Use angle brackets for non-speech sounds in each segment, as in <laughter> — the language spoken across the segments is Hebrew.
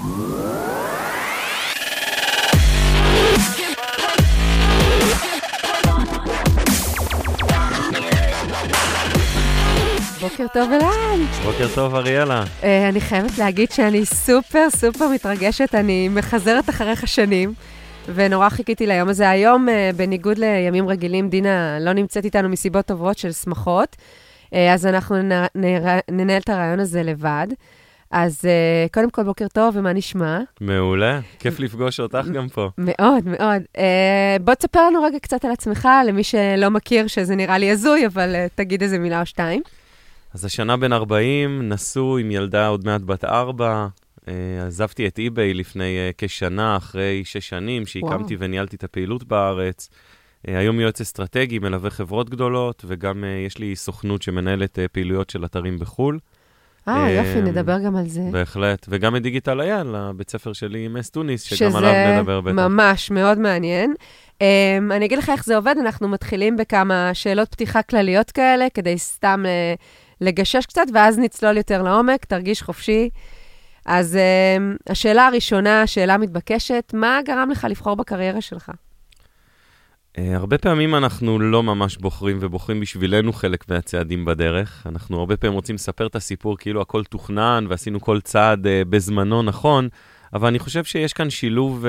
בוקר טוב אלעד. בוקר טוב, אריאלה. Uh, אני חייבת להגיד שאני סופר סופר מתרגשת, אני מחזרת אחריך שנים, ונורא חיכיתי ליום הזה. היום, uh, בניגוד לימים רגילים, דינה לא נמצאת איתנו מסיבות טובות של שמחות, uh, אז אנחנו ננהל את הרעיון הזה לבד. אז uh, קודם כל, בוקר טוב, ומה נשמע? מעולה, כיף לפגוש אותך גם פה. מאוד, מאוד. Uh, בוא תספר לנו רגע קצת על עצמך, למי שלא מכיר, שזה נראה לי הזוי, אבל uh, תגיד איזה מילה או שתיים. אז השנה בן 40, נשוי עם ילדה עוד מעט בת 4. אה, עזבתי את אי-ביי לפני אה, כשנה, אחרי שש שנים, שהקמתי וואו. וניהלתי את הפעילות בארץ. אה, היום יועץ אסטרטגי, מלווה חברות גדולות, וגם יש לי סוכנות שמנהלת פעילויות של אתרים בחו"ל. אה, יופי, נדבר גם על זה. בהחלט. וגם את דיגיטל אייל, הבית ספר שלי עם אס טוניס, שגם עליו נדבר בטח. שזה ממש מאוד מעניין. Um, אני אגיד לך איך זה עובד, אנחנו מתחילים בכמה שאלות פתיחה כלליות כאלה, כדי סתם uh, לגשש קצת, ואז נצלול יותר לעומק, תרגיש חופשי. אז uh, השאלה הראשונה, שאלה מתבקשת, מה גרם לך לבחור בקריירה שלך? Uh, הרבה פעמים אנחנו לא ממש בוחרים ובוחרים בשבילנו חלק מהצעדים בדרך. אנחנו הרבה פעמים רוצים לספר את הסיפור כאילו הכל תוכנן ועשינו כל צעד uh, בזמנו נכון, אבל אני חושב שיש כאן שילוב uh,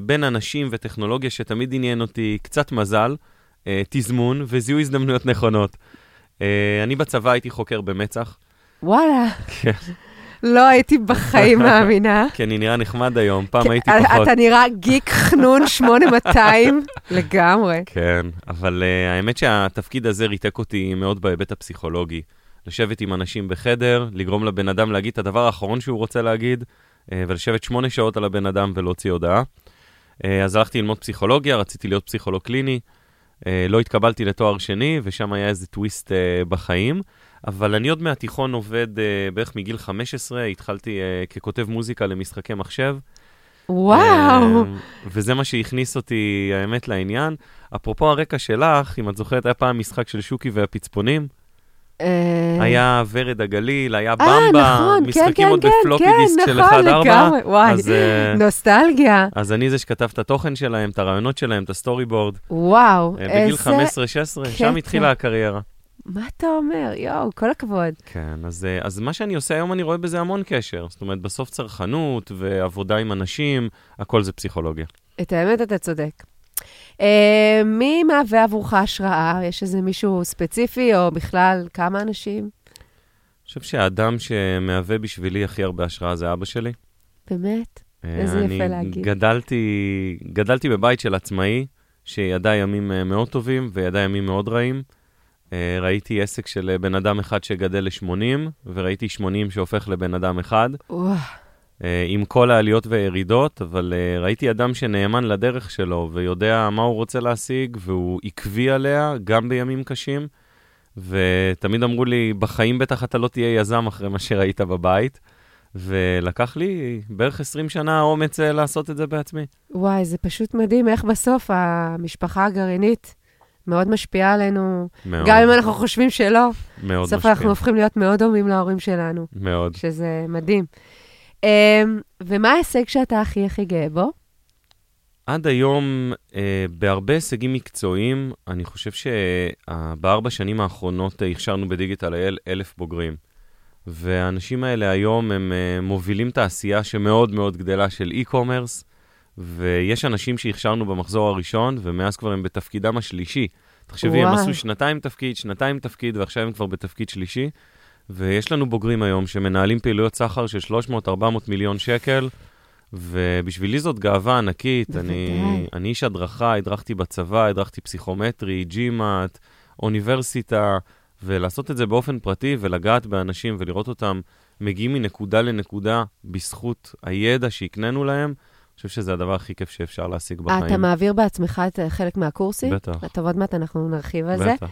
בין אנשים וטכנולוגיה שתמיד עניין אותי, קצת מזל, uh, תזמון וזיהוי הזדמנויות נכונות. אה, אני בצבא הייתי חוקר במצח. וואלה. כן. לא הייתי בחיים מאמינה. <laughs> כי אני נראה נחמד היום, פעם הייתי פחות. אתה נראה גיק חנון <laughs> 8200 לגמרי. כן, אבל uh, האמת שהתפקיד הזה ריתק אותי מאוד בהיבט הפסיכולוגי. לשבת עם אנשים בחדר, לגרום לבן אדם להגיד את הדבר האחרון שהוא רוצה להגיד, uh, ולשבת שמונה שעות על הבן אדם ולהוציא הודעה. Uh, אז הלכתי ללמוד פסיכולוגיה, רציתי להיות פסיכולוג קליני. אה, לא התקבלתי לתואר שני, ושם היה איזה טוויסט אה, בחיים. אבל אני עוד מהתיכון עובד אה, בערך מגיל 15, התחלתי ככותב מוזיקה למשחקי מחשב. וואו. וזה מה שהכניס אותי, האמת, לעניין. אפרופו הרקע שלך, אם את זוכרת, היה פעם משחק של שוקי והפצפונים. היה ורד הגליל, היה במבה, נכון, כן, משחקים כן, עוד כן, ב floppy disk של 1-4. נכון, אה, נוסטלגיה. אז אני זה שכתב את התוכן שלהם, את הרעיונות שלהם, את ה storyboard. וואו, איזה... בגיל 15-16, שם התחילה הקריירה. מה אתה אומר? יואו, כל הכבוד. כן, אז, אז מה שאני עושה היום, אני רואה בזה המון קשר. זאת אומרת, בסוף צרכנות ועבודה עם אנשים, הכל זה פסיכולוגיה. את האמת, אתה צודק. Uh, מי מהווה עבורך השראה? יש איזה מישהו ספציפי, או בכלל כמה אנשים? אני חושב שהאדם שמהווה בשבילי הכי הרבה השראה זה אבא שלי. באמת? Uh, איזה יפה להגיד. גדלתי, גדלתי בבית של עצמאי, שידע ימים מאוד טובים וידע ימים מאוד רעים. Uh, ראיתי עסק של בן אדם אחד שגדל ל-80, וראיתי 80 שהופך לבן אדם אחד. uh, עם כל העליות והירידות, אבל ראיתי אדם שנאמן לדרך שלו ויודע מה הוא רוצה להשיג, והוא עקבי עליה, גם בימים קשים. ותמיד אמרו לי, בחיים בטח אתה לא תהיה יזם אחרי מה שראית בבית. ולקח לי בערך 20 שנה אומץ לעשות את זה בעצמי. וואי, זה פשוט מדהים איך בסוף המשפחה הגרעינית מאוד משפיעה עלינו. מאוד. גם אם אנחנו חושבים שלא. מאוד. בסוף אנחנו הופכים להיות מאוד דומים להורים שלנו. מאוד. שזה מדהים. Um, ומה ההישג שאתה הכי הכי גאה בו? עד היום, uh, בהרבה הישגים מקצועיים, אני חושב שבארבע שנים האחרונות uh, הכשרנו בדיגיטל אייל אלף בוגרים. והאנשים האלה היום הם uh, מובילים תעשייה שמאוד מאוד גדלה של e-commerce, ויש אנשים שהכשרנו במחזור הראשון, ומאז כבר הם בתפקידם השלישי. תחשבי. הם עשו שנתיים תפקיד, שנתיים תפקיד, ועכשיו הם כבר בתפקיד שלישי. ויש לנו בוגרים היום שמנהלים פעילויות סחר של 300-400 מיליון שקל, ובשבילי זאת גאווה ענקית. אני, אני איש הדרכה, הדרכתי בצבא, הדרכתי פסיכומטרי, ג'ימאט, אוניברסיטה, ולעשות את זה באופן פרטי ולגעת באנשים ולראות אותם מגיעים מנקודה לנקודה בזכות הידע שהקנינו להם, חושב שזה הדבר הכי כיף שאפשר להשיג בחיים. אתה מעביר בעצמך את חלק מהקורסים? בטח. טוב, עוד מעט אנחנו נרחיב על בטח. זה.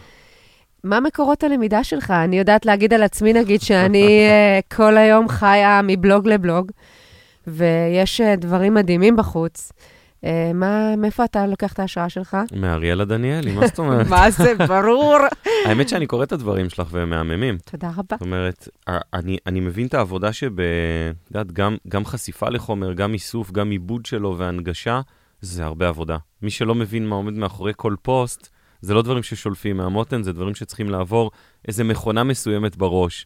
מה מקורות הלמידה שלך? אני יודעת להגיד על עצמי, נגיד, שאני uh, כל היום חיה מבלוג לבלוג, ויש uh, דברים מדהימים בחוץ. אה, מה, מאיפה אתה לוקח את ההשראה שלך? מאריאלה דניאלי, מה זאת אומרת? <laughs> מה זה, ברור. האמת שאני קורא את הדברים שלך והם מהממים. תודה רבה. זאת אומרת, אני, אני מבין את העבודה שב... את יודעת, גם, גם חשיפה לחומר, גם איסוף, גם עיבוד שלו והנגשה, זה הרבה עבודה. מי שלא מבין מה עומד מאחורי כל פוסט, זה לא דברים ששולפים מהמותן, זה דברים שצריכים לעבור איזה מכונה מסוימת בראש.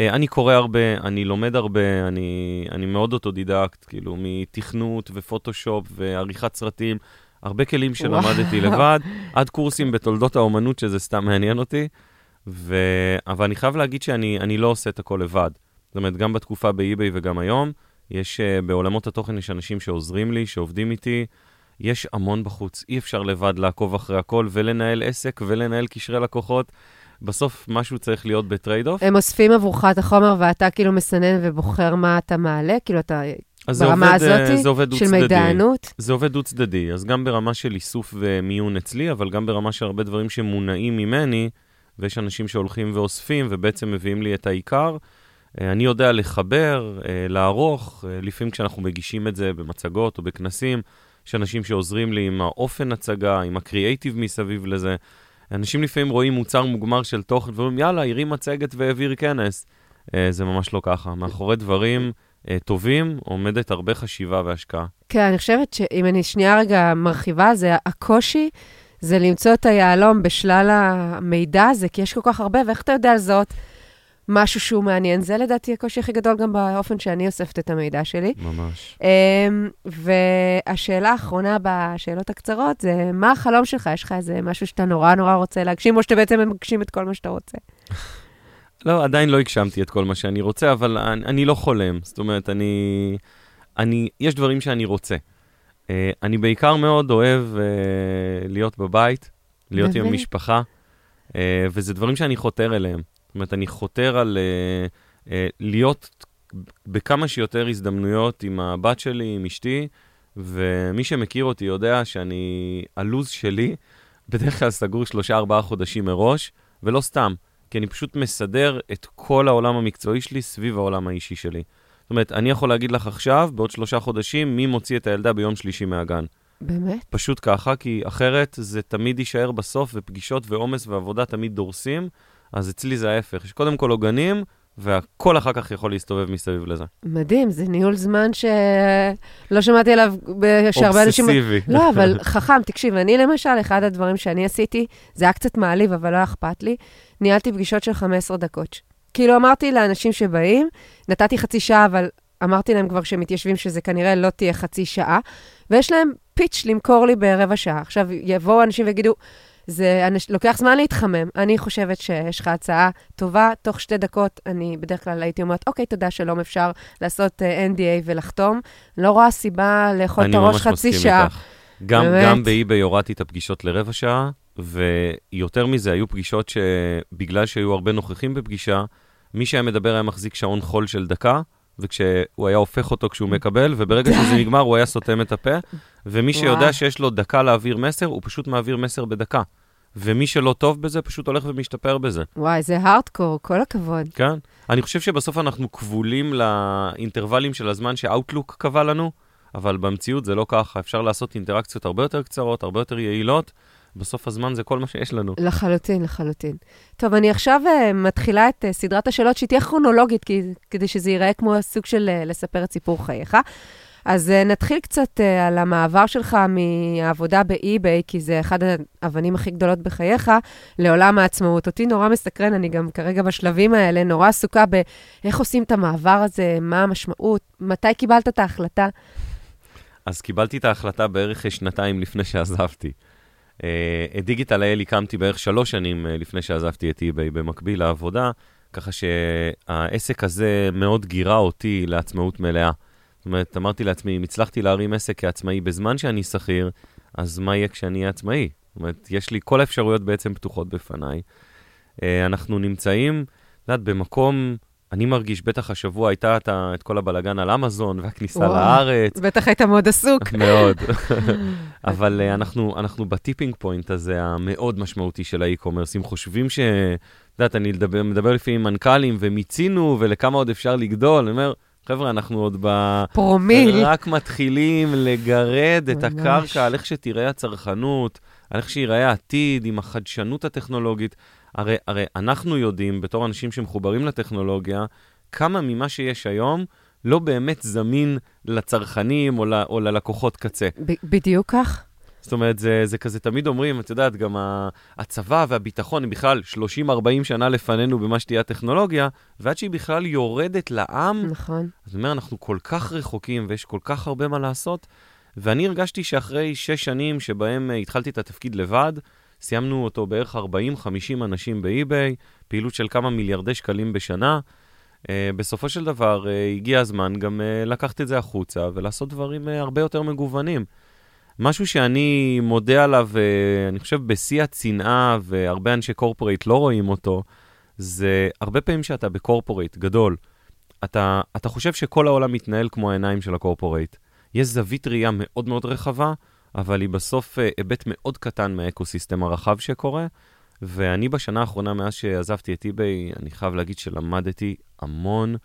אה, אני קורא הרבה, אני לומד הרבה, אני, אני מאוד אוטודידקט, כאילו, מתכנות ופוטושופ ועריכת סרטים, הרבה כלים שלמדתי וואו. לבד, עד קורסים בתולדות האומנות, שזה סתם מעניין אותי. ו... אבל אני חייב להגיד שאני אני לא עושה את הכל לבד. זאת אומרת, גם בתקופה ב eBay וגם היום, יש, uh, בעולמות התוכן יש אנשים שעוזרים לי, שעובדים איתי. יש המון בחוץ, אי אפשר לבד לעקוב אחרי הכל ולנהל עסק ולנהל קשרי לקוחות. בסוף משהו צריך להיות ב trade-off. הם אוספים עבורך את החומר ואתה כאילו מסנן ובוחר מה אתה מעלה? כאילו אתה אז זה ברמה עובד, אה, הזאתי זה עובד של. מידענות? זה עובד דו-צדדי, אז גם ברמה של איסוף ומיון אצלי, אבל גם ברמה של הרבה דברים שמונעים ממני, ויש אנשים שהולכים ואוספים ובעצם מביאים לי את העיקר. אה, אני יודע לחבר, אה, לערוך, לפעמים כשאנחנו מגישים את זה במצגות או בכנסים, יש אנשים שעוזרים לי עם האופן הצגה, עם הקריאייטיב מסביב לזה. אנשים לפעמים רואים מוצר מוגמר של תוכן ואומרים, יאללה, הרים מצגת והעביר כנס. אה, זה ממש לא ככה. מאחורי דברים אה, טובים עומדת הרבה חשיבה והשקעה. כן, אני חושבת שאם אני שנייה רגע מרחיבה, זה הקושי, זה למצוא את היהלום בשלל המידע הזה, כי יש כל כך הרבה, ואיך אתה יודע לזהות משהו שהוא מעניין? זה לדעתי הקושי הכי גדול גם באופן שאני אוספת את המידע שלי. ממש. אמ, והשאלה האחרונה בשאלות הקצרות זה, מה החלום שלך? יש לך איזה משהו שאתה נורא נורא רוצה להגשים, או שאתה בעצם מגשים את כל מה שאתה רוצה? <laughs> לא, עדיין לא הגשמתי את כל מה שאני רוצה, אבל אני, אני לא חולם. זאת אומרת, אני, אני... יש דברים שאני רוצה. Uh, אני בעיקר מאוד אוהב uh, להיות בבית, להיות עם? המשפחה, uh, וזה דברים שאני חותר אליהם. זאת אומרת, אני חותר על uh, uh, להיות בכמה שיותר הזדמנויות עם הבת שלי, עם אשתי, ומי שמכיר אותי יודע שאני, הלו"ז שלי בדרך כלל סגור שלושה-ארבעה חודשים מראש, ולא סתם. כי אני פשוט מסדר את כל העולם המקצועי שלי סביב העולם האישי שלי. זאת אומרת, אני יכול להגיד לך עכשיו, בעוד שלושה חודשים, מי מוציא את הילדה ביום שלישי מהגן. באמת? פשוט ככה, כי אחרת זה תמיד יישאר בסוף, ופגישות ועומס ועבודה תמיד דורסים, אז אצלי זה ההפך. יש קודם כל עוגנים, והכל אחר כך יכול להסתובב מסביב לזה. מדהים, זה ניהול זמן שלא שמעתי עליו, שהרבה אנשים... אובססיבי. לא, אבל <laughs> חכם, תקשיב, אני למשל, אחד הדברים שאני עשיתי, זה היה קצת מעליב, אבל לא אכפת לי, ניהלתי פגישות של 15 דקות. כאילו אמרתי לאנשים שבאים, נתתי חצי שעה, אבל אמרתי להם כבר כשהם מתיישבים שזה כנראה לא תהיה חצי שעה, ויש להם פיץ' למכור לי ברבע שעה. עכשיו, יבואו אנשים ויגידו, זה אנש... לוקח זמן להתחמם. אני חושבת שיש לך הצעה טובה, תוך שתי דקות אני בדרך כלל הייתי אומרת, אוקיי, תודה, שלום, אפשר לעשות uh, NDA ולחתום. לא רואה סיבה לאכול את אני הראש חצי שעה. איתך. גם, באמת. גם באי-ביי הורדתי את הפגישות לרבע שעה, ויותר מזה, היו פגישות שבגלל שהיו הרבה נוכחים בפגישה, מי שהיה מדבר היה מחזיק שעון חול של דקה, וכשהוא היה הופך אותו כשהוא מקבל, וברגע שזה נגמר הוא היה סותם את הפה, ומי. <laughs> שיודע שיש לו דקה להעביר מסר, הוא פשוט מעביר מסר בדקה. ומי שלא טוב בזה, פשוט הולך ומשתפר בזה, וואי, זה הארדקור, כל הכבוד. כן? אני חושב שבסוף אנחנו כבולים לאינטרוולים של הזמן שאוטלוק קבע לנו, אבל במציאות זה לא ככה. אפשר לעשות אינטראקציות הרבה יותר קצרות, הרבה יותר יעילות. בסוף הזמן זה כל מה שיש לנו. לחלוטין, לחלוטין. טוב, אני עכשיו uh, מתחילה את uh, סדרת השאלות, שהיא תהיה כרונולוגית, כי, כדי שזה ייראה כמו סוג של uh, לספר את סיפור חייך. אז uh, נתחיל קצת uh, על המעבר שלך מהעבודה באי-ביי, כי זה אחד האבנים הכי גדולות בחייך, לעולם העצמאות. אותי נורא מסקרן, אני גם כרגע בשלבים האלה, נורא עסוקה באיך עושים את המעבר הזה, מה המשמעות, מתי קיבלת את ההחלטה. אז קיבלתי את ההחלטה בערך שנתיים לפני שעזבתי. אה, את דיגיטל אייל הקמתי בערך שלוש שנים אה, לפני שעזבתי את eBay במקביל לעבודה, ככה שהעסק הזה מאוד גירה אותי לעצמאות מלאה. זאת אומרת, אמרתי לעצמי, אם הצלחתי להרים עסק כעצמאי בזמן שאני שכיר, אז מה יהיה כשאני אהיה עצמאי? זאת אומרת, יש לי כל האפשרויות בעצם פתוחות בפניי. אה, אנחנו נמצאים, את יודעת, במקום, אני מרגיש, בטח השבוע הייתה את, ה- את כל הבלגן על אמזון והכניסה וואו. לארץ. בטח היית מאוד עסוק. <laughs> מאוד. <laughs> אבל uh, אנחנו, אנחנו ב tipping point הזה המאוד משמעותי של ה e-commerce. אם חושבים ש... את יודעת, אני מדבר, מדבר לפעמים עם מנכ"לים ומיצינו ולכמה עוד אפשר לגדול, אני אומר, חבר'ה, אנחנו עוד ב... פרומיל. רק מתחילים לגרד את. הקרקע על איך שתיראה הצרכנות, על איך שיראה העתיד עם החדשנות הטכנולוגית. הרי, הרי אנחנו יודעים, בתור אנשים שמחוברים לטכנולוגיה, כמה ממה שיש היום לא באמת זמין לצרכנים או, ל, או ללקוחות קצה. ב- בדיוק כך. זאת אומרת, זה, זה כזה, תמיד אומרים, את יודעת, גם הצבא והביטחון הם בכלל 30-40 שנה לפנינו במה שתהיה הטכנולוגיה, ועד שהיא בכלל יורדת לעם, נכון. אז אומר, אנחנו כל כך רחוקים ויש כל כך הרבה מה לעשות, ואני הרגשתי שאחרי שש שנים שבהם uh, התחלתי את התפקיד לבד, סיימנו אותו בערך 40-50 אנשים באי-ביי, פעילות של כמה מיליארדי שקלים בשנה. Uh, בסופו של דבר uh, הגיע הזמן גם uh, לקחת את זה החוצה ולעשות דברים uh, הרבה יותר מגוונים. משהו שאני מודה עליו, uh, אני חושב בשיא הצנעה, והרבה אנשי קורפורייט לא רואים אותו, זה הרבה פעמים שאתה בקורפורייט גדול, אתה, אתה חושב שכל העולם מתנהל כמו העיניים של הקורפורייט. יש זווית ראייה מאוד מאוד רחבה, אבל היא בסוף אה, היבט מאוד קטן מהאקוסיסטם הרחב שקורה. ואני בשנה האחרונה, מאז שעזבתי את eBay, אני חייב להגיד שלמדתי המון.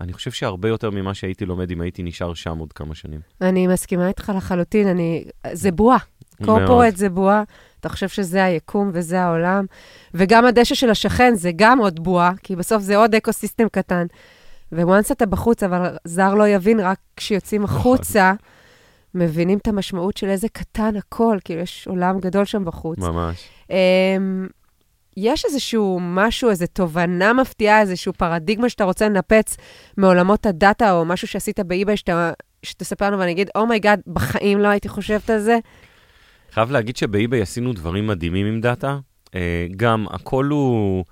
אני חושב שהרבה יותר ממה שהייתי לומד אם הייתי נשאר שם עוד כמה שנים. אני מסכימה איתך לחלוטין, אני... זה בועה. קורפורט זה בועה, אתה חושב שזה היקום וזה העולם. וגם הדשא של השכן זה גם עוד בועה, כי בסוף זה עוד אקו-סיסטם קטן. once אתה בחוץ, אבל זר לא יבין, רק כשיוצאים נכון. החוצה, מבינים את המשמעות של איזה קטן הכל, כאילו יש עולם גדול שם בחוץ. ממש. אמ, יש איזשהו משהו, איזו תובנה מפתיעה, איזשהו פרדיגמה שאתה רוצה לנפץ מעולמות הדאטה, או משהו שעשית באיביי, שאתה, שתספר לנו ואני אגיד, oh my god, בחיים לא הייתי חושבת על זה. חייב להגיד שבאי-ביי עשינו דברים מדהימים עם דאטה. אה, גם הכל הוא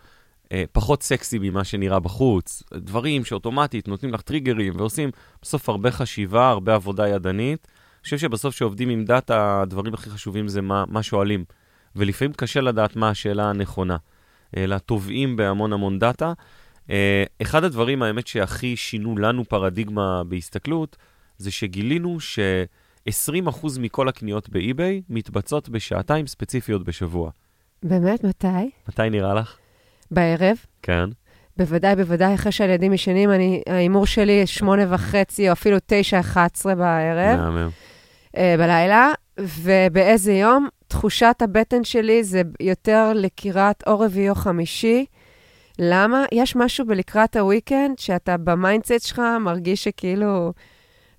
אה, פחות סקסי ממה שנראה בחוץ. דברים שאוטומטית נותנים לך טריגרים ועושים בסוף הרבה חשיבה, הרבה עבודה ידנית. אני חושב שבסוף כשעובדים עם דאטה, הדברים הכי חשובים זה מה, מה שואלים. ולפעמים קשה לדעת מה השאלה הנכונה, אלא טובעים בהמון המון דאטה. אה, אחד הדברים, האמת, שהכי שינו לנו פרדיגמה בהסתכלות, זה שגילינו ש-20% מכל הקניות באי-ביי מתבצעות בשעתיים ספציפיות בשבוע. באמת? מתי? מתי נראה לך? בערב. כן. בוודאי, בוודאי, אחרי שהילדים ישנים, אני, ההימור שלי שמונה וחצי, או אפילו תשע, אחת עשרה בערב, מהמם. אה, בלילה, ובאיזה יום, תחושת הבטן שלי זה יותר לקראת או רביעי או חמישי. למה? יש משהו בלקראת הוויקנד, שאתה ב mindset שלך מרגיש שכאילו,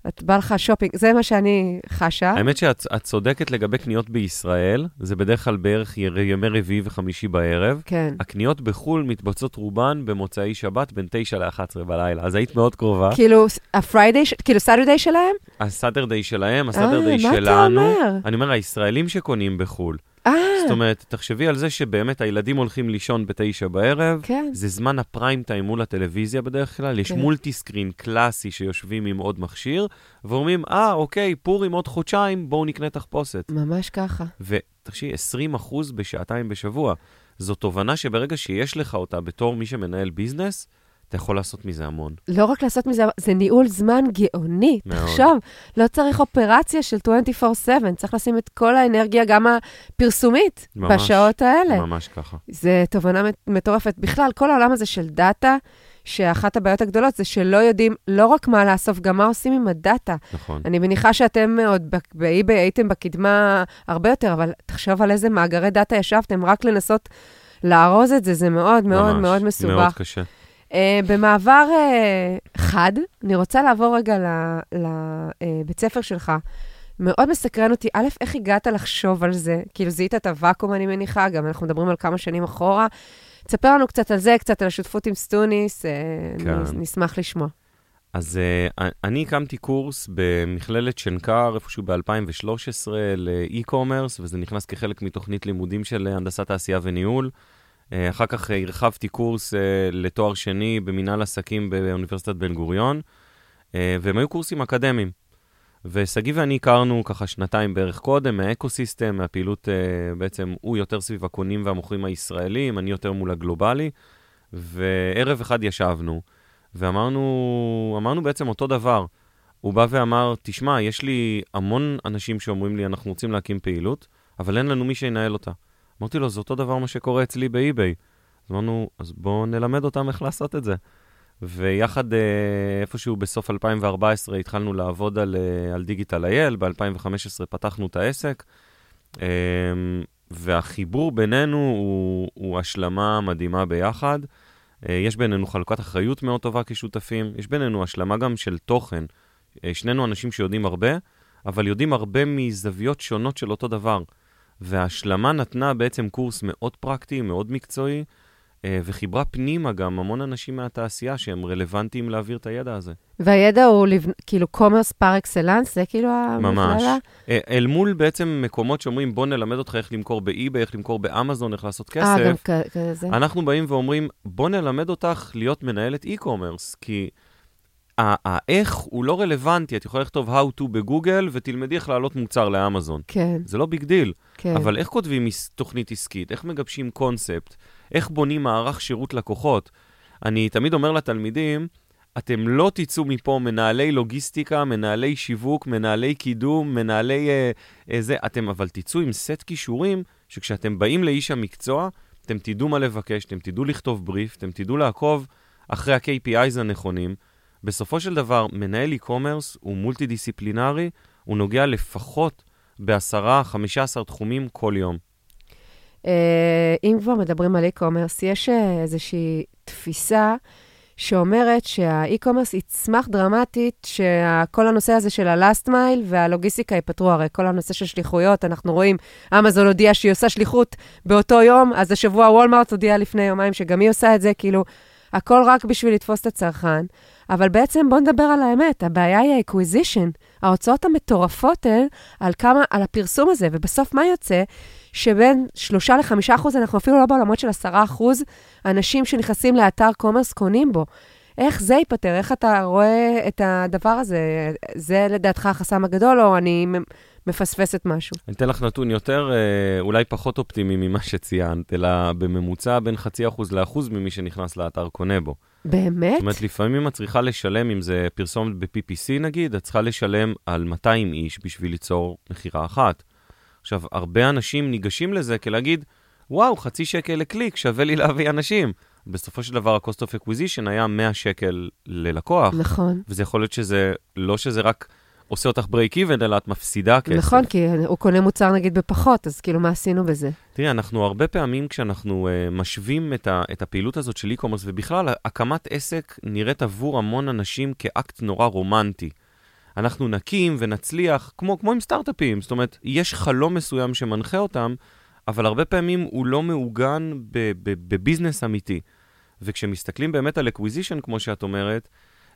את בא לך שופינג, זה מה שאני חשה. האמת שאת את צודקת לגבי קניות בישראל, זה בדרך כלל בערך ימי רביעי וחמישי בערב. כן. הקניות בחו"ל מתבצעות רובן במוצאי שבת בין 9 ל-11 בלילה, אז היית מאוד קרובה. כאילו, ה Friday, כאילו Saturday שלהם? ה Saturday שלהם, אה, ה Saturday מה אתה שלנו. אומר? אני אומר, הישראלים שקונים בחו"ל. אה, זאת אומרת, תחשבי על זה שבאמת הילדים הולכים לישון בתשע בערב, כן. זה זמן הפריים טיים מול הטלוויזיה בדרך כלל, יש כן. multi screen קלאסי שיושבים עם עוד מכשיר, ואומרים, אה, אוקיי, פורים עוד חודשיים, בואו נקנה תחפושת. ממש ככה. ותחשבי, 20 אחוז בשעתיים בשבוע. זו תובנה שברגע שיש לך אותה בתור מי שמנהל ביזנס, אתה יכול לעשות מזה המון. לא רק לעשות מזה, זה ניהול זמן גאוני. מאוד. תחשוב, לא צריך אופרציה של 24/7, צריך לשים את כל האנרגיה, גם הפרסומית, ממש, בשעות האלה. ממש ככה. זה תובנה מט- מטורפת. בכלל, כל העולם הזה של דאטה, שאחת הבעיות הגדולות זה שלא יודעים לא רק מה לאסוף, גם מה עושים עם הדאטה. נכון. אני מניחה שאתם עוד ב- באי-ביי הייתם בקדמה הרבה יותר, אבל תחשוב על איזה מאגרי דאטה ישבתם, רק לנסות לארוז את זה, זה מאוד מאוד ממש, מאוד מסובך. מאוד קשה. Uh, במעבר uh, חד, אני רוצה לעבור רגע לבית ספר שלך. מאוד מסקרן אותי, א', איך הגעת לחשוב על זה? כאילו, זיהית את הוואקום, אני מניחה, גם אנחנו מדברים על כמה שנים אחורה. תספר לנו קצת על זה, קצת על השותפות עם סטוניס, uh, כן. נשמח לשמוע. אז uh, אני הקמתי קורס במכללת שנקר, איפשהו ב-2013, ל e-commerce, וזה נכנס כחלק מתוכנית לימודים של הנדסת תעשייה וניהול. Uh, אחר כך uh, הרחבתי קורס uh, לתואר שני במנהל עסקים באוניברסיטת בן גוריון, והם היו קורסים אקדמיים. ושגיא ואני הכרנו ככה שנתיים בערך קודם, מהאקוסיסטם, מהפעילות, בעצם הוא יותר סביב הקונים והמוכרים הישראלים, אני יותר מול הגלובלי, וערב אחד ישבנו. ואמרנו אמרנו בעצם אותו דבר. הוא בא ואמר, תשמע, יש לי המון אנשים שאומרים לי, אנחנו רוצים להקים פעילות, אבל אין לנו מי שינהל אותה. אמרתי לו, זה אותו דבר מה שקורה אצלי באי-ביי. אז אמרנו, אז בואו נלמד אותם איך לעשות את זה. ויחד אה, איפשהו בסוף 2014 התחלנו לעבוד על, אה, על דיגיטל אייל, ב-2015 פתחנו את העסק, אה, והחיבור בינינו הוא, הוא השלמה מדהימה ביחד. יש בינינו חלוקת אחריות מאוד טובה כשותפים, יש בינינו השלמה גם של תוכן. שנינו אנשים שיודעים הרבה, אבל יודעים הרבה מזוויות שונות של אותו דבר. וההשלמה נתנה בעצם קורס מאוד פרקטי, מאוד מקצועי, אה, וחיברה פנימה גם המון אנשים מהתעשייה שהם רלוונטיים להעביר את הידע הזה. והידע הוא לבנ... כאילו commerce par excellence, זה כאילו המכללה? ממש. אה, אל מול בעצם מקומות שאומרים, בוא נלמד אותך איך למכור באי-ביי, איך למכור באמזון, איך לעשות כסף. אה, גם כזה. אנחנו באים ואומרים, בוא נלמד אותך להיות מנהלת e-commerce, כי... האיך הוא לא רלוונטי, את יכולה לכתוב How to בגוגל ותלמדי איך להעלות מוצר לאמזון. כן. זה לא big deal. כן. אבל איך כותבים תוכנית עסקית? איך מגבשים קונספט? איך בונים מערך שירות לקוחות? אני תמיד אומר לתלמידים, אתם לא תצאו מפה מנהלי לוגיסטיקה, מנהלי שיווק, מנהלי קידום, מנהלי אה, אה, זה, אתם אבל תצאו עם סט כישורים, שכשאתם באים לאיש המקצוע, אתם תדעו מה לבקש, אתם תדעו לכתוב בריף, אתם תדעו לעקוב אחרי ה-KPIs הנכונים. בסופו של דבר, מנהל e-commerce הוא מולטי דיסציפלינרי, הוא נוגע לפחות בעשרה, חמישה עשר תחומים כל יום. אה, אם כבר מדברים על e-commerce, יש אה, איזושהי תפיסה שאומרת שה-e-commerce יצמח דרמטית, שכל הנושא הזה של ה-last mile והלוגיסטיקה ייפתרו. הרי כל הנושא של שליחויות, אנחנו רואים, אמזון הודיעה שהיא עושה שליחות באותו יום, אז השבוע וולמארט הודיעה לפני יומיים שגם היא עושה את זה, כאילו, הכל רק בשביל לתפוס את הצרכן. אבל בעצם בואו נדבר על האמת, הבעיה היא ה-acquisition. ההוצאות המטורפות הן על כמה, על הפרסום הזה, ובסוף מה יוצא? שבין 3 ל-5 אחוז, אנחנו אפילו לא בעולמות של 10 אחוז, אנשים שנכנסים לאתר קומרס קונים בו. איך זה ייפתר? איך אתה רואה את הדבר הזה? זה לדעתך החסם הגדול, או אני מפספסת משהו? אני אתן לך נתון יותר, אה, אולי פחות אופטימי ממה שציינת, אלא בממוצע בין חצי אחוז לאחוז ממי שנכנס לאתר קונה בו. באמת? זאת אומרת, לפעמים את צריכה לשלם, אם זה פרסומת ב-PPC נגיד, את צריכה לשלם על 200 איש בשביל ליצור מכירה אחת. עכשיו, הרבה אנשים ניגשים לזה כלהגיד, וואו, חצי שקל לקליק, שווה לי להביא אנשים. בסופו של דבר, ה-cost of acquisition היה 100 שקל ללקוח. נכון. וזה יכול להיות שזה, לא שזה רק עושה אותך break even, אלא את מפסידה כסף. נכון, כי הוא קונה מוצר נגיד בפחות, אז כאילו, מה עשינו בזה? תראי, אנחנו הרבה פעמים כשאנחנו uh, משווים את, ה, את הפעילות הזאת של e-commerce, ובכלל, הקמת עסק נראית עבור המון אנשים כאקט נורא רומנטי. אנחנו נקים ונצליח, כמו, כמו עם סטארט-אפים, זאת אומרת, יש חלום מסוים שמנחה אותם, אבל הרבה פעמים הוא לא מעוגן ב business אמיתי. וכשמסתכלים באמת על acquisition, כמו שאת אומרת,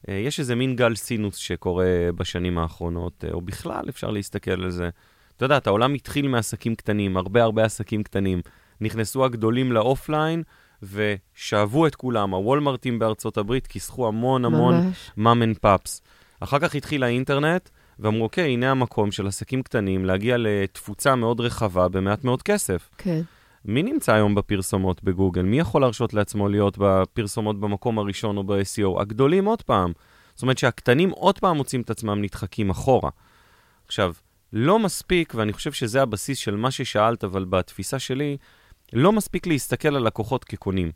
יש איזה מין גל סינוס שקורה בשנים האחרונות, אה, או בכלל אפשר להסתכל על זה. אתה יודע, העולם התחיל מעסקים קטנים, הרבה הרבה עסקים קטנים. נכנסו הגדולים ל offline ושאבו את כולם. הוולמרטים בארצות הברית כיסחו המון המון mom and pops. אחר כך התחיל האינטרנט, ואמרו, אוקיי, הנה המקום של עסקים קטנים להגיע לתפוצה מאוד רחבה במעט מאוד כסף. כן. מי נמצא היום בפרסומות בגוגל? מי יכול להרשות לעצמו להיות בפרסומות במקום הראשון או ב-SEO? הגדולים עוד פעם. זאת אומרת שהקטנים עוד פעם מוצאים את עצמם נדחקים אחורה. עכשיו, לא מספיק, ואני חושב שזה הבסיס של מה ששאלת, אבל בתפיסה שלי, לא מספיק להסתכל על לקוחות כקונים.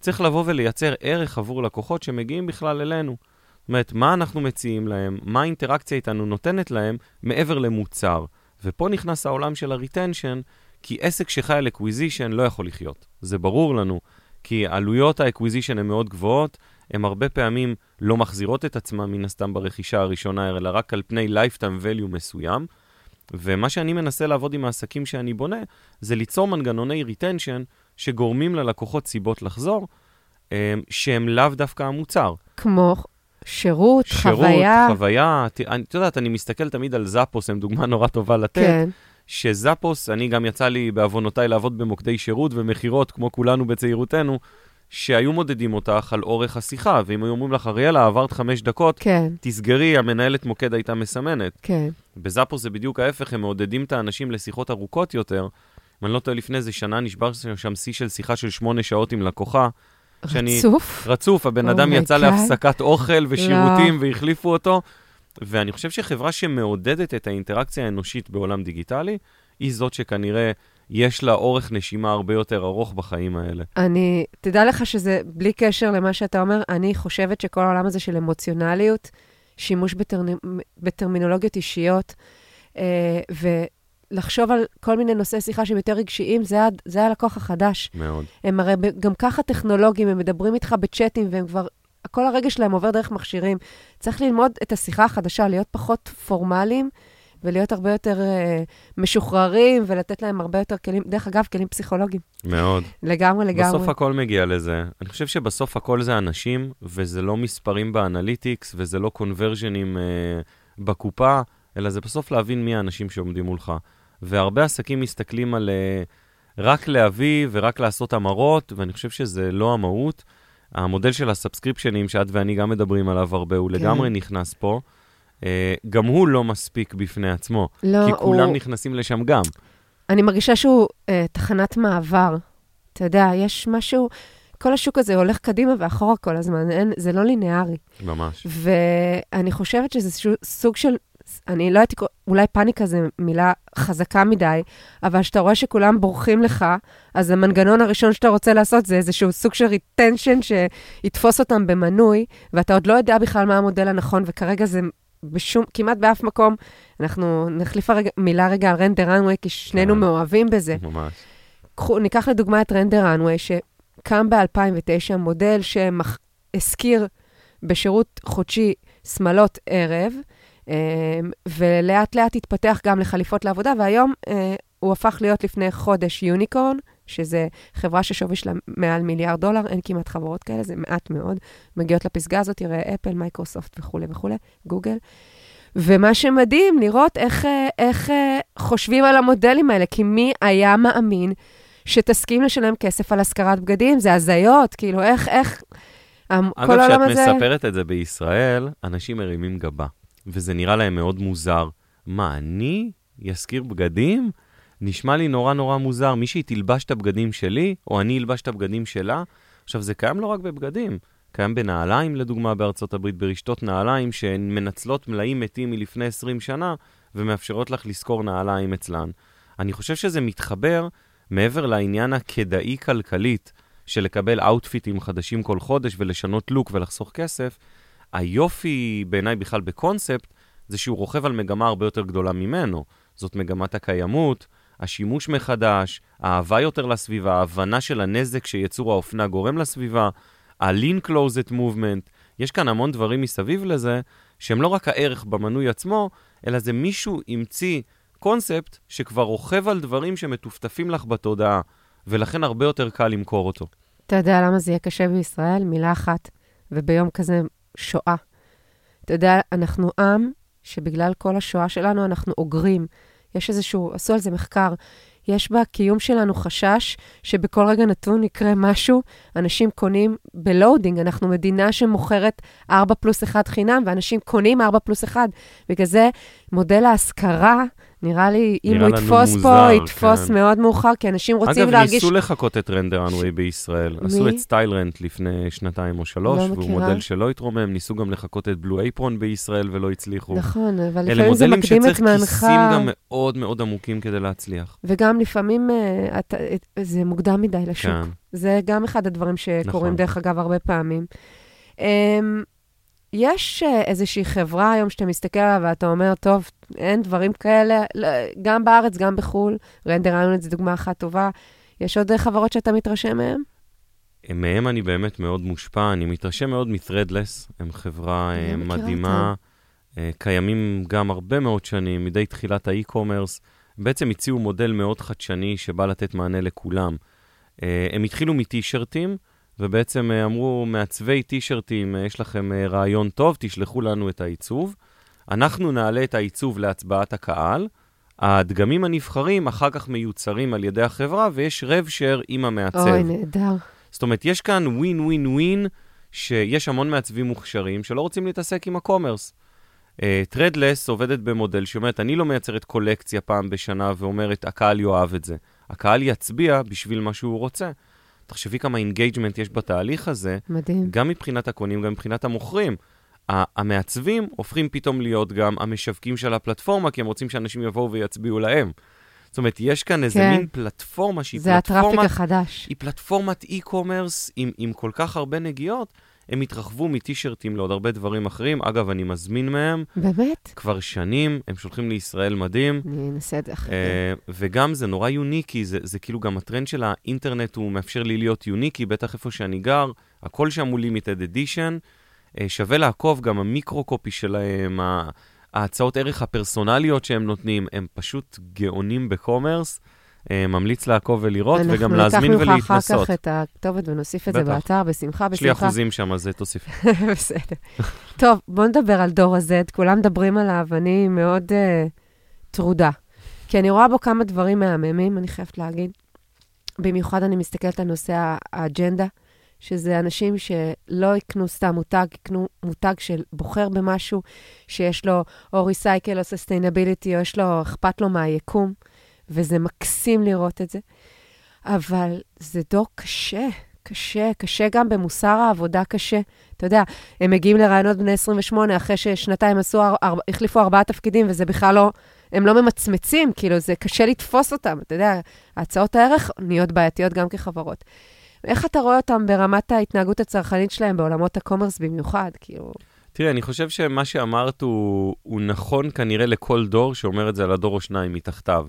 צריך לבוא ולייצר ערך עבור לקוחות שמגיעים בכלל אלינו. זאת אומרת, מה אנחנו מציעים להם, מה האינטראקציה איתנו נותנת להם מעבר למוצר. ופה נכנס העולם של ה retention, כי עסק שחי על acquisition לא יכול לחיות. זה ברור לנו, כי עלויות ה acquisition הן מאוד גבוהות, הן הרבה פעמים לא מחזירות את עצמן מן הסתם ברכישה הראשונה, אלא רק על פני lifetime value מסוים. ומה שאני מנסה לעבוד עם העסקים שאני בונה, זה ליצור מנגנוני retention שגורמים ללקוחות סיבות לחזור, אה, שהם לאו דווקא המוצר. כמו שירות, שירות חוויה. שירות, חוויה. את יודעת, אני מסתכל תמיד על זאפוס, הם דוגמה נורא טובה לתת. כן. שזאפוס, אני גם יצא לי בעוונותיי לעבוד במוקדי שירות ומכירות, כמו כולנו בצעירותנו, שהיו מודדים אותך על אורך השיחה, ואם היו אומרים לך, אריאלה, עברת חמש דקות, כן. תסגרי, המנהלת מוקד הייתה מסמנת. כן. בזאפוס זה בדיוק ההפך, הם מעודדים את האנשים לשיחות ארוכות יותר. אם אני לא טועה, לפני איזה שנה נשבר שם שיא של שיחה של שמונה שעות עם לקוחה. שאני, רצוף? רצוף, הבן oh אדם יצא God. להפסקת אוכל ושירותים לא. והחליפו אותו. ואני חושב שחברה שמעודדת את האינטראקציה האנושית בעולם דיגיטלי, היא זאת שכנראה יש לה אורך נשימה הרבה יותר ארוך בחיים האלה. אני, תדע לך שזה, בלי קשר למה שאתה אומר, אני חושבת שכל העולם הזה של אמוציונליות, שימוש בטרנ... בטרמינולוגיות אישיות, אה, ולחשוב על כל מיני נושאי שיחה שהם יותר רגשיים, זה, זה הלקוח החדש. מאוד. הם הרי גם ככה טכנולוגיים, הם מדברים איתך בצ'אטים, והם כבר, כל הרגש שלהם עובר דרך מכשירים. צריך ללמוד את השיחה החדשה, להיות פחות פורמליים. ולהיות הרבה יותר uh, משוחררים, ולתת להם הרבה יותר כלים, דרך אגב, כלים פסיכולוגיים. מאוד. לגמרי, לגמרי. בסוף הכל מגיע לזה. אני חושב שבסוף הכל זה אנשים, וזה לא מספרים באנליטיקס, וזה לא קונברז'נים uh, בקופה, אלא זה בסוף להבין מי האנשים שעומדים מולך. והרבה עסקים מסתכלים על uh, רק להביא ורק לעשות המרות, ואני חושב שזה לא המהות. המודל של הסאבסקריפשנים, שאת ואני גם מדברים עליו הרבה, הוא כן. לגמרי נכנס פה. Uh, גם הוא לא מספיק בפני עצמו. לא, כי כולם הוא... נכנסים לשם גם. אני מרגישה שהוא uh, תחנת מעבר. אתה יודע, יש משהו, כל השוק הזה הולך קדימה ואחורה כל הזמן, אין, זה לא ליניארי. ממש. ואני חושבת שזה סוג של, אני לא הייתי, אולי פאניקה זה מילה חזקה מדי, אבל כשאתה רואה שכולם בורחים לך, אז המנגנון הראשון שאתה רוצה לעשות זה איזשהו סוג של retention שיתפוס אותם במנוי, ואתה עוד לא יודע בכלל מה המודל הנכון, וכרגע זה בשום, כמעט באף מקום. אנחנו נחליף הרג, מילה רגע על רנדר אנווי, כי שנינו. מאוהבים בזה. ממש. קחו, ניקח לדוגמה את רנדר אנווי, שקם ב-2009, מודל שהזכיר בשירות חודשי שמלות ערב, ולאט לאט התפתח גם לחליפות לעבודה, והיום אה, הוא הפך להיות לפני חודש יוניקורן, שזה חברה ששווי שלה מעל מיליארד דולר, אין כמעט חברות כאלה, זה מעט מאוד. מגיעות לפסגה הזאת, תראה אפל, מייקרוסופט וכולי וכולי, גוגל. ומה שמדהים, לראות איך, אה, איך אה, חושבים על המודלים האלה, כי מי היה מאמין שתסכים לשלם כסף על השכרת בגדים? זה הזיות, כאילו, איך, איך... הזה... אגב, כשאת מספרת את זה בישראל, אנשים מרימים גבה, וזה נראה להם מאוד מוזר. מה, אני אשכיר בגדים? נשמע לי נורא נורא מוזר. מישהי תלבש את הבגדים שלי, או אני אלבש את הבגדים שלה. עכשיו, זה קיים לא רק בבגדים, קיים בנעליים, לדוגמה, בארצות הברית, ברשתות נעליים שהן מנצלות מלאים מתים מלפני 20 שנה, ומאפשרות לך לשכור נעליים אצלן. אני חושב שזה מתחבר מעבר לעניין הכדאי כלכלית של לקבל אאוטפיטים חדשים כל חודש ולשנות לוק ולחסוך כסף. היופי בעיניי בכלל בקונספט, זה שהוא רוכב על מגמה הרבה יותר גדולה ממנו. זאת מגמת הקיימות, השימוש מחדש, האהבה יותר לסביבה, ההבנה של הנזק שיצור האופנה גורם לסביבה, ה-lean closet movement, יש כאן המון דברים מסביב לזה, שהם לא רק הערך במנוי עצמו, אלא זה מישהו המציא קונספט שכבר רוכב על דברים שמטופטפים לך בתודעה, ולכן הרבה יותר קל למכור אותו. אתה יודע למה זה יהיה קשה בישראל? מילה אחת, וביום כזה שואה. אתה יודע, אנחנו עם שבגלל כל השואה שלנו אנחנו אוגרים. יש איזשהו, עשו על זה מחקר, יש בקיום שלנו חשש שבכל רגע נתון יקרה משהו, אנשים קונים בלואודינג, אנחנו מדינה שמוכרת 4 פלוס 1 חינם, ואנשים קונים 4 פלוס 1. בגלל זה מודל ההשכרה נראה לי, אם הוא יתפוס מוזר, פה, יתפוס כן. מאוד מאוחר, כי אנשים רוצים אגב, להרגיש... אגב, ניסו לחקות את רנדר אנווי בישראל. מי? עשו את סטייל רנט לפני שנתיים או שלוש, לא והוא מכירה. מודל שלא התרומם. ניסו גם לחקות את בלו אייפרון בישראל ולא הצליחו. נכון, אבל לפעמים זה מקדים את זמנך. אלה מודלים שצריך כיסים גם מאוד מאוד עמוקים כדי להצליח. וגם לפעמים uh, את, את, זה מוקדם מדי לשוק. כן. זה גם אחד הדברים שקורים, נכון. דרך אגב, הרבה פעמים. Um, יש אה, איזושהי חברה היום שאתה מסתכל עליה ואתה אומר, טוב, אין דברים כאלה, לא, גם בארץ, גם בחו"ל. רנדר איילונד זו דוגמה אחת טובה. יש עוד חברות שאתה מתרשם מהן? מהם אני באמת מאוד מושפע, אני מתרשם מאוד מ-Threadless, הם חברה אה, מדהימה, אה, קיימים גם הרבה מאוד שנים, מדי תחילת האי-קומרס. בעצם הציעו מודל מאוד חדשני שבא לתת מענה לכולם. הם התחילו מטי-שירטים, ובעצם אה, אמרו, מעצבי טישרטים, אה, יש לכם אה, רעיון טוב, תשלחו לנו את העיצוב. אנחנו נעלה את העיצוב להצבעת הקהל. הדגמים הנבחרים אחר כך מיוצרים על ידי החברה, ויש rev share עם המעצב. אוי, נהדר. זאת אומרת, יש כאן ווין ווין ווין, שיש המון מעצבים מוכשרים שלא רוצים להתעסק עם ה commerce. Threadless uh, עובדת במודל שאומרת, אני לא מייצרת קולקציה פעם בשנה ואומרת, הקהל יאהב את זה. הקהל יצביע בשביל מה שהוא רוצה. תחשבי כמה engagement יש בתהליך הזה. מדהים. גם מבחינת הקונים, גם מבחינת המוכרים. המעצבים הופכים פתאום להיות גם המשווקים של הפלטפורמה, כי הם רוצים שאנשים יבואו ויצביעו להם. זאת אומרת, יש כאן איזה כן. מין פלטפורמה שהיא זה הטראפיק פלטפורמת, החדש. היא פלטפורמת e-commerce עם, עם כל כך הרבה נגיעות, הם התרחבו מטישרטים לעוד הרבה דברים אחרים. אגב, אני מזמין מהם באמת? כבר שנים, הם שולחים לישראל מדהים. אני אנסה את זה אחרי. אה, וגם זה נורא יוניקי, זה, זה כאילו גם הטרנד של האינטרנט, הוא מאפשר לי להיות יוניקי, בטח איפה שאני גר, הכל שם הוא לימיטד אדישן. שווה לעקוב, גם המיקרו-קופי שלהם, ההצעות ערך הפרסונליות שהם נותנים, הם פשוט גאונים בקומרס. אה, ממליץ לעקוב ולראות, וגם להזמין אנחנו ניקח ממך אחר ולהתנסות. כך את הכתובת ונוסיף את זה. באתר, בשמחה, יש לי בשמחה. אחוזים שם, אז זה תוסיף. <laughs> בסדר. טוב, בואו נדבר על דור ה-Z, כולם מדברים עליו, אני מאוד uh, טרודה. כי אני רואה בו כמה דברים מהממים, אני חייבת להגיד. במיוחד אני מסתכלת על נושא האג'נדה, שזה אנשים שלא יקנו סתם מותג, יקנו מותג שבוחר במשהו שיש לו או recycle או sustainability, או יש לו, אכפת לו מהיקום, וזה מקסים לראות את זה. אבל זה דור קשה, קשה, קשה גם במוסר העבודה קשה. אתה יודע, הם מגיעים לראיונות בני 28 אחרי ששנתיים עשו, אר, אר, החליפו ארבעה תפקידים, וזה בכלל לא, הם לא ממצמצים, כאילו, זה קשה לתפוס אותם. אתה יודע, הצעות הערך נהיות בעייתיות גם כחברות. איך אתה רואה אותם ברמת ההתנהגות הצרכנית שלהם בעולמות הקומרס במיוחד? כאילו, תראי, אני חושב שמה שאמרת הוא, הוא נכון כנראה לכל דור שאומר את זה על הדור או שניים מתחתיו.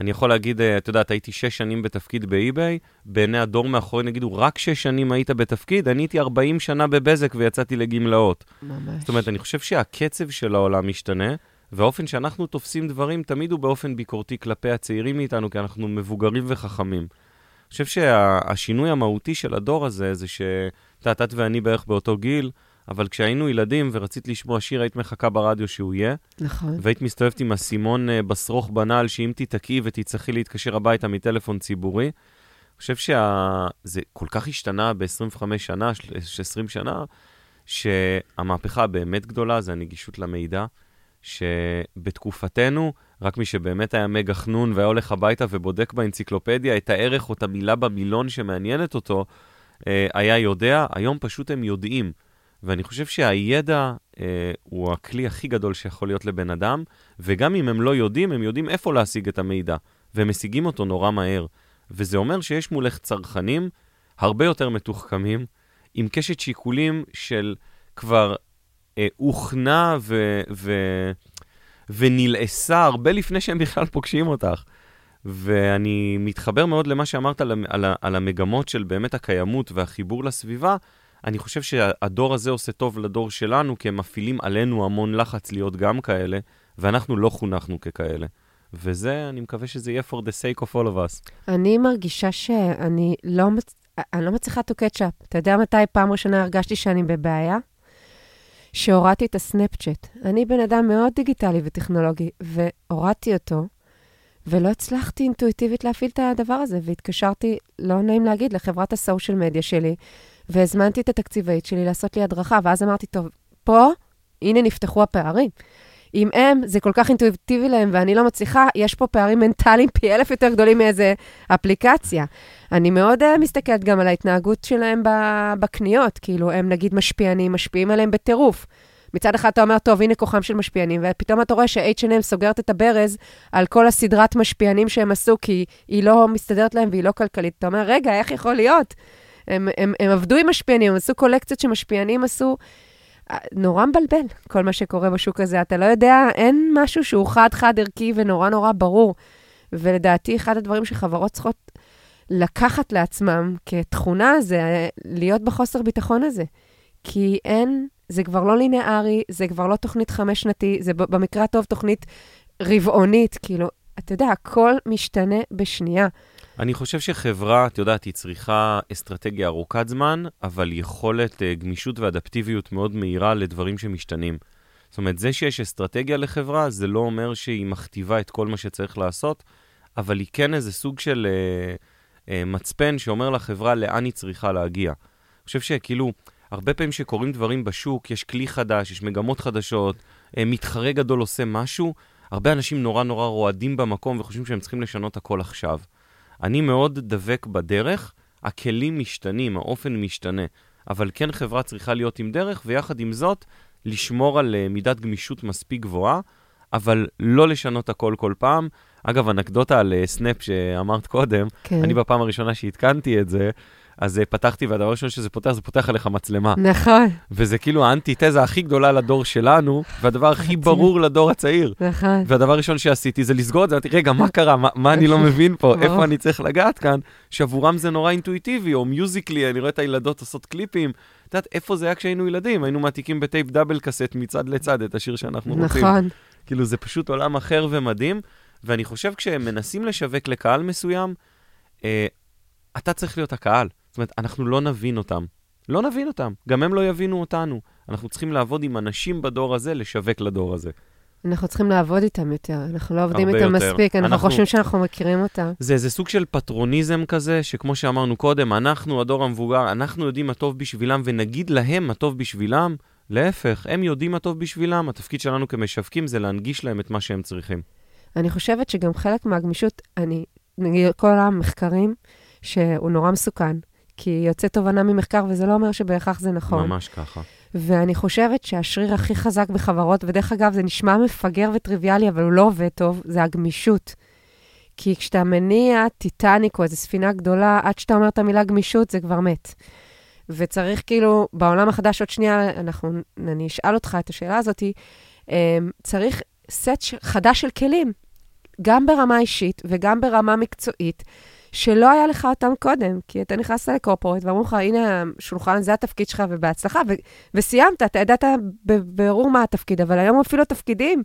אני יכול להגיד, אה, את יודעת, הייתי שש שנים בתפקיד באי-ביי, בעיני הדור מאחורי נגידו, רק שש שנים היית בתפקיד, אני הייתי 40 שנה בבזק ויצאתי לגמלאות. ממש. זאת אומרת, אני חושב שהקצב של העולם משתנה, והאופן שאנחנו תופסים דברים תמיד הוא באופן ביקורתי כלפי הצעירים מאיתנו, כי אנחנו מבוגרים וחכמים. אני חושב שהשינוי המהותי של הדור הזה, זה שאת ואני בערך באותו גיל, אבל כשהיינו ילדים ורצית לשמוע שיר, היית מחכה ברדיו שהוא יהיה, נכון. והיית מסתובבת עם אסימון אה, בשרוך בנעל, שאם תיתקעי ותצטרכי להתקשר הביתה מטלפון ציבורי. אני חושב שזה כל כך השתנה ב-25 שנה, של- 20 שנה, שהמהפכה הבאמת גדולה זה הנגישות למידע, שבתקופתנו, רק מי שבאמת היה מגה חנון והיה הולך הביתה ובודק באנציקלופדיה את הערך או את המילה במילון שמעניינת אותו, אה, היה יודע, היום פשוט הם יודעים. ואני חושב שהידע אה, הוא הכלי הכי גדול שיכול להיות לבן אדם, וגם אם הם לא יודעים, הם יודעים איפה להשיג את המידע, והם משיגים אותו נורא מהר. וזה אומר שיש מולך צרכנים הרבה יותר מתוחכמים, עם קשת שיקולים של כבר אה, הוכנה ו- ו- ונלעסה הרבה לפני שהם בכלל פוגשים אותך. ואני מתחבר מאוד למה שאמרת על, על, על המגמות של באמת הקיימות והחיבור לסביבה. אני חושב שהדור הזה עושה טוב לדור שלנו, כי הם מפעילים עלינו המון לחץ להיות גם כאלה, ואנחנו לא חונכנו ככאלה. וזה, אני מקווה שזה יהיה for the sake of all of us. אני מרגישה שאני לא, מצ... אני לא מצליחה to catch up. אתה יודע מתי פעם ראשונה הרגשתי שאני בבעיה? שהורדתי את הסנאפצ'אט. אני בן אדם מאוד דיגיטלי וטכנולוגי, והורדתי אותו, ולא הצלחתי אינטואיטיבית להפעיל את הדבר הזה, והתקשרתי, לא נעים להגיד, לחברת הסושיאל מדיה שלי, והזמנתי את התקציבאית שלי לעשות לי הדרכה, ואז אמרתי, טוב, פה, הנה נפתחו הפערים. אם הם, זה כל כך אינטואיטיבי להם ואני לא מצליחה, יש פה פערים מנטליים פי אלף יותר גדולים מאיזה אפליקציה. אני מאוד uh, מסתכלת גם על ההתנהגות שלהם בקניות, כאילו, הם נגיד משפיענים, משפיעים עליהם בטירוף. מצד אחד אתה אומר, טוב, הנה כוחם של משפיענים, ופתאום אתה רואה ש-H&M סוגרת את הברז על כל הסדרת משפיענים שהם עשו, כי היא לא מסתדרת להם והיא לא כלכלית. אתה אומר, רגע, איך יכול להיות? הם, הם, הם עבדו עם משפיענים, הם עשו קולקציות שמשפיענים עשו. אה, נורא מבלבל, כל מה שקורה בשוק הזה. אתה לא יודע, אין משהו שהוא חד-חד ערכי ונורא נורא ברור. ולדעתי, אחד הדברים שחברות צריכות לקחת לעצמם כתכונה זה להיות בחוסר ביטחון הזה. כי אין, זה כבר לא ליניארי, זה כבר לא תוכנית חמש-שנתי, זה במקרה הטוב תוכנית רבעונית, כאילו, אתה יודע, הכל משתנה בשנייה. אני חושב שחברה, את יודעת, היא צריכה אסטרטגיה ארוכת זמן, אבל יכולת uh, גמישות ואדפטיביות מאוד מהירה לדברים שמשתנים. זאת אומרת, זה שיש אסטרטגיה לחברה, זה לא אומר שהיא מכתיבה את כל מה שצריך לעשות, אבל היא כן איזה סוג של uh, uh, מצפן שאומר לחברה לאן היא צריכה להגיע. אני חושב שכאילו, הרבה פעמים שקורים דברים בשוק, יש כלי חדש, יש מגמות חדשות, מתחרה גדול עושה משהו, הרבה אנשים נורא נורא רועדים במקום וחושבים שהם צריכים לשנות הכל עכשיו. אני מאוד דבק בדרך, הכלים משתנים, האופן משתנה, אבל כן חברה צריכה להיות עם דרך, ויחד עם זאת, לשמור על uh, מידת גמישות מספיק גבוהה, אבל לא לשנות הכל כל פעם. אגב, אנקדוטה על אה, סנאפ שאמרת קודם, כן. אני בפעם הראשונה שעדכנתי את זה, אז אה, פתחתי, והדבר הראשון שזה פותח, זה פותח עליך מצלמה. נכון, וזה כאילו האנטיתזה הכי גדולה לדור שלנו, והדבר הכי. ברור לדור הצעיר. נכון. והדבר הראשון שעשיתי זה לסגור את זה, אמרתי, רגע, מה קרה? מה, מה אני לא מבין פה? איפה אני צריך לגעת כאן? שעבורם זה נורא אינטואיטיבי, או מיוזיקלי, אני רואה את הילדות עושות קליפים. את יודעת, איפה זה היה כשהיינו ילדים? היינו מעתיקים בטייפ דאבל קסט מצד לצד את השיר שאנחנו רוצים. נכון. כאילו, זה פשוט עולם אחר ומדהים, ואני חושב כשהם מנסים לשווק לקהל מסוים, אתה צריך להיות הקהל. זאת אומרת, אנחנו לא נבין אותם. לא נבין אותם, גם הם לא יבינו אותנו. אנחנו צריכים לעבוד עם אנשים בדור הזה, לשווק לדור הזה. אנחנו צריכים לעבוד איתם יותר, אנחנו לא עובדים איתם יותר. מספיק, אנחנו אנחנו- חושבים שאנחנו מכירים אותם. זה איזה סוג של פטרוניזם כזה, שכמו שאמרנו קודם, אנחנו, הדור המבוגר, אנחנו יודעים מה טוב בשבילם, ונגיד להם מה טוב בשבילם, להפך, הם יודעים מה טוב בשבילם, התפקיד שלנו כמשווקים זה להנגיש להם את מה שהם צריכים. אני חושבת שגם חלק מהגמישות, אני, נגיד כל המחקרים, שהוא נורא מסוכן, כי יוצא תובנה ממחקר, וזה לא אומר שבהכרח זה נכון. ממש ככה. ואני חושבת שהשריר הכי חזק בחברות, ודרך אגב, זה נשמע מפגר וטריוויאלי, אבל הוא לא עובד טוב, זה הגמישות. כי כשאתה מניע טיטניק או איזו ספינה גדולה, עד שאתה אומר את המילה גמישות, זה כבר מת. וצריך כאילו, בעולם החדש, עוד שנייה, אנחנו, אני אשאל אותך את השאלה הזאת, אמ, צריך סט חדש של כלים, גם ברמה אישית וגם ברמה מקצועית, שלא היה לך אותם קודם, כי אתה נכנסת לקורפורט ואמרו לך, הנה השולחן, זה התפקיד שלך ובהצלחה, ו- וסיימת, אתה ידעת בבירור מה התפקיד, אבל היום אפילו התפקידים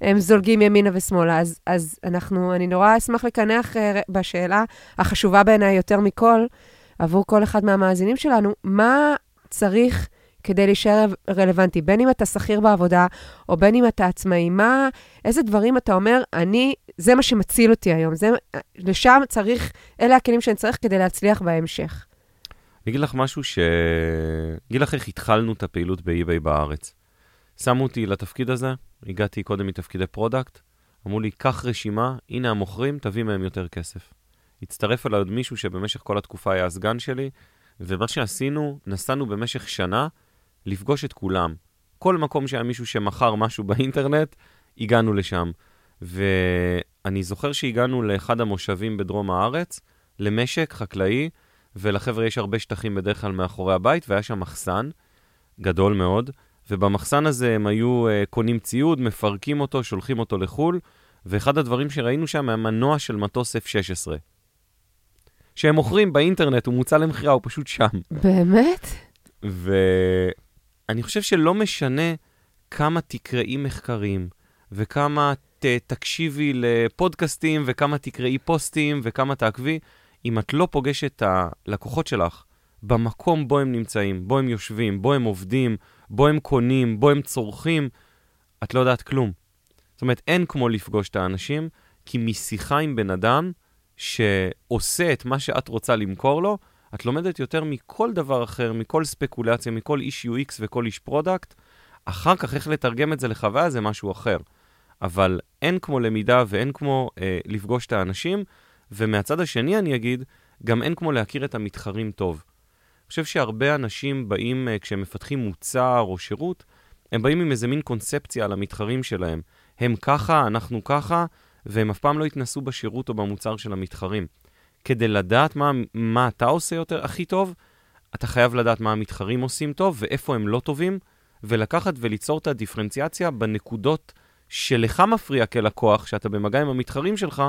הם זולגים ימינה ושמאלה. אז, אז אנחנו, אני נורא אשמח לקנח אה, בשאלה החשובה בעיניי יותר מכל, עבור כל אחד מהמאזינים שלנו, מה צריך כדי להישאר רלוונטי, בין אם אתה שכיר בעבודה, או בין אם אתה עצמאי, מה, איזה דברים אתה אומר, אני, זה מה שמציל אותי היום, זה, לשם צריך, אלה הכלים שאני צריך כדי להצליח בהמשך. אני אגיד לך משהו ש... אגיד לך איך התחלנו את הפעילות באי-ביי בארץ. שמו אותי לתפקיד הזה, הגעתי קודם מתפקידי product, אמרו לי, קח רשימה, הנה המוכרים, תביא מהם יותר כסף. הצטרף אליי עוד מישהו שבמשך כל התקופה היה הסגן שלי, ומה שעשינו, נסענו במשך שנה לפגוש את כולם. כל מקום שהיה מישהו שמכר משהו באינטרנט, הגענו לשם. ואני זוכר שהגענו לאחד המושבים בדרום הארץ, למשק חקלאי, ולחבר'ה יש הרבה שטחים בדרך כלל מאחורי הבית, והיה שם מחסן גדול מאוד, ובמחסן הזה הם היו uh, קונים ציוד, מפרקים אותו, שולחים אותו לחו"ל, ואחד הדברים שראינו שם היה מנוע של מטוס F-16. שהם מוכרים באינטרנט, הוא מוצע למכירה, הוא פשוט שם. באמת? ואני חושב שלא משנה כמה תקראי מחקרים, וכמה ת, תקשיבי לפודקאסטים, וכמה תקראי פוסטים, וכמה תעקבי, אם את לא פוגשת את הלקוחות שלך במקום בו הם נמצאים, בו הם יושבים, בו הם עובדים, בו הם קונים, בו הם צורכים, את לא יודעת כלום. זאת אומרת, אין כמו לפגוש את האנשים, כי משיחה עם בן אדם שעושה את מה שאת רוצה למכור לו, את לומדת יותר מכל דבר אחר, מכל ספקולציה, מכל איש UX וכל איש product. אחר כך איך לתרגם את זה לחוויה זה משהו אחר. אבל אין כמו למידה ואין כמו אה, לפגוש את האנשים, ומהצד השני אני אגיד, גם אין כמו להכיר את המתחרים טוב. אני חושב שהרבה אנשים באים, אה, כשהם מפתחים מוצר או שירות, הם באים עם איזה מין קונספציה על המתחרים שלהם. הם ככה, אנחנו ככה, והם אף פעם לא התנסו בשירות או במוצר של המתחרים. כדי לדעת מה, מה אתה עושה יותר הכי טוב, אתה חייב לדעת מה המתחרים עושים טוב ואיפה הם לא טובים, ולקחת וליצור את הדיפרנציאציה בנקודות שלך מפריע כלקוח, שאתה במגע עם המתחרים שלך,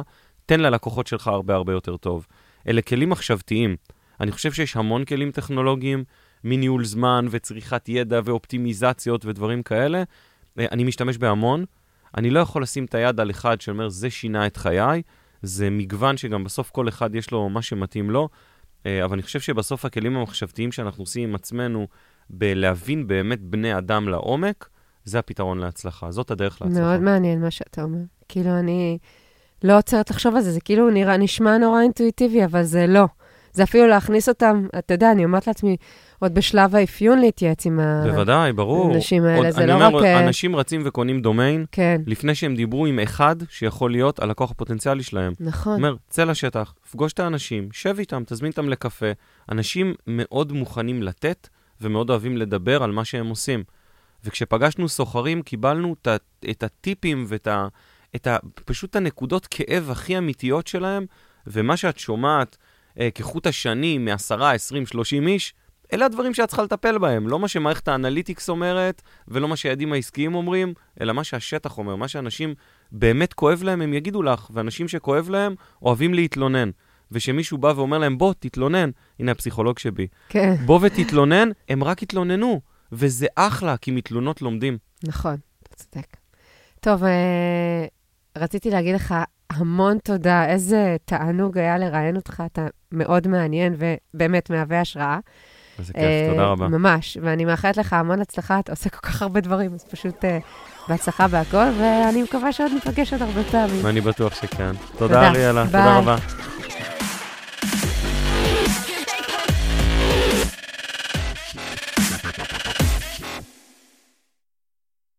תן ללקוחות שלך הרבה הרבה יותר טוב. אלה כלים מחשבתיים. אני חושב שיש המון כלים טכנולוגיים, מניהול זמן וצריכת ידע ואופטימיזציות ודברים כאלה. אה, אני משתמש בהמון. אני לא יכול לשים את היד על אחד שאומר, זה שינה את חיי. זה מגוון שגם בסוף כל אחד יש לו מה שמתאים לו. אה, אבל אני חושב שבסוף הכלים המחשבתיים שאנחנו עושים עם עצמנו, בלהבין באמת בני אדם לעומק, זה הפתרון להצלחה. זאת הדרך להצלחה. מאוד מעניין מה שאתה אומר. כאילו, אני לא עוצרת לחשוב על זה, זה כאילו נראה, נשמע נורא אינטואיטיבי, אבל זה לא. זה אפילו להכניס אותם, אתה יודע, אני אומרת לעצמי, עוד בשלב האפיון להתייעץ עם בוודאי, ברור. האנשים האלה, עוד, זה לא אומר, רק... אה, אנשים רצים וקונים דומיין, כן, לפני שהם דיברו עם אחד שיכול להיות הלקוח הפוטנציאלי שלהם. נכון. אומר, צא לשטח, פגוש את האנשים, שב איתם, תזמין אותם לקפה. אנשים מאוד מוכנים לתת ומאוד אוהבים לדבר על מה שהם עושים. וכשפגשנו סוחרים, קיבלנו את, את הטיפים ואת ה, את ה, פשוט הנקודות כאב הכי אמיתיות שלהם, ומה שאת שומעת אה, כחוט השני מ-10, 20, 30 איש, אלה הדברים שאת צריכה לטפל בהם, לא מה שמערכת האנליטיקס אומרת, ולא מה שהיעדים העסקיים אומרים, אלא מה שהשטח אומר, מה שאנשים באמת כואב להם, הם יגידו לך, ואנשים שכואב להם אוהבים להתלונן. ושמישהו בא ואומר להם, בוא, תתלונן, הנה הפסיכולוג שבי. כן. בוא ותתלונן, הם רק יתלוננו, וזה אחלה, כי מתלונות לומדים. נכון, אתה צודק. טוב, אה, רציתי להגיד לך המון תודה, איזה תענוג היה לראיין אותך, אתה מאוד מעניין ובאמת מהווה השראה. איזה כיף, uh, תודה רבה. ממש, ואני מאחלת לך המון הצלחה, אתה עושה כל כך הרבה דברים, אז פשוט uh, בהצלחה בהכל, ואני מקווה שעוד ניפגש עוד הרבה פעמים. אני בטוח שכן. תודה, אריאלה, תודה רבה.